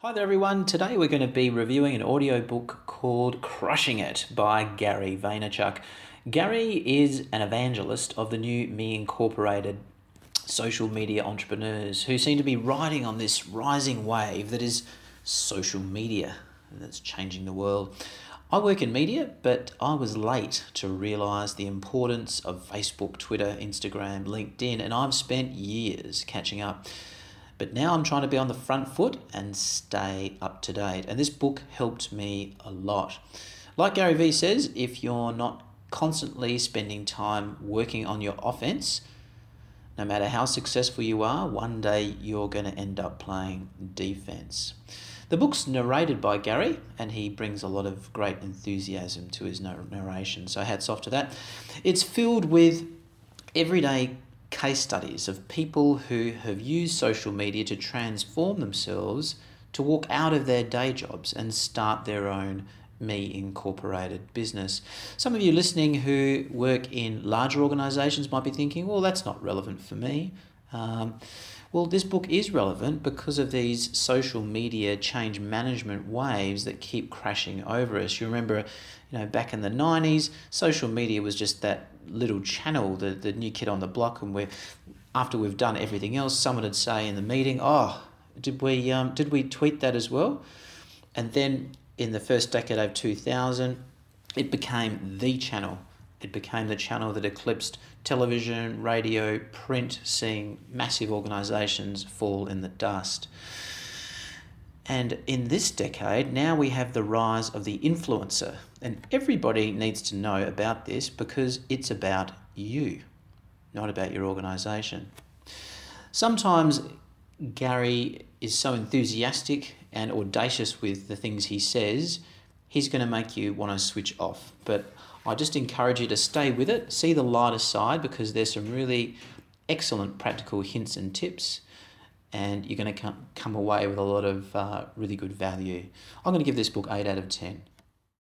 Hi there, everyone. Today we're going to be reviewing an audiobook called Crushing It by Gary Vaynerchuk. Gary is an evangelist of the new Me Incorporated social media entrepreneurs who seem to be riding on this rising wave that is social media that's changing the world. I work in media, but I was late to realize the importance of Facebook, Twitter, Instagram, LinkedIn, and I've spent years catching up. But now I'm trying to be on the front foot and stay up to date. And this book helped me a lot. Like Gary Vee says, if you're not constantly spending time working on your offense, no matter how successful you are, one day you're going to end up playing defense. The book's narrated by Gary, and he brings a lot of great enthusiasm to his narration, so hats off to that. It's filled with everyday case studies of people who have used social media to transform themselves to walk out of their day jobs and start their own me incorporated business. Some of you listening who work in larger organizations might be thinking, well, that's not relevant for me. Um, well, this book is relevant because of these social media change management waves that keep crashing over us. You remember, you know, back in the 90s, social media was just that little channel, the, the new kid on the block, and we're, after we've done everything else, someone would say in the meeting, oh, did we, um, did we tweet that as well? And then in the first decade of 2000, it became the channel it became the channel that eclipsed television, radio, print, seeing massive organisations fall in the dust. And in this decade, now we have the rise of the influencer. And everybody needs to know about this because it's about you, not about your organisation. Sometimes Gary is so enthusiastic and audacious with the things he says, he's going to make you want to switch off. But I just encourage you to stay with it, see the lighter side because there's some really excellent practical hints and tips, and you're going to come, come away with a lot of uh, really good value. I'm going to give this book 8 out of 10.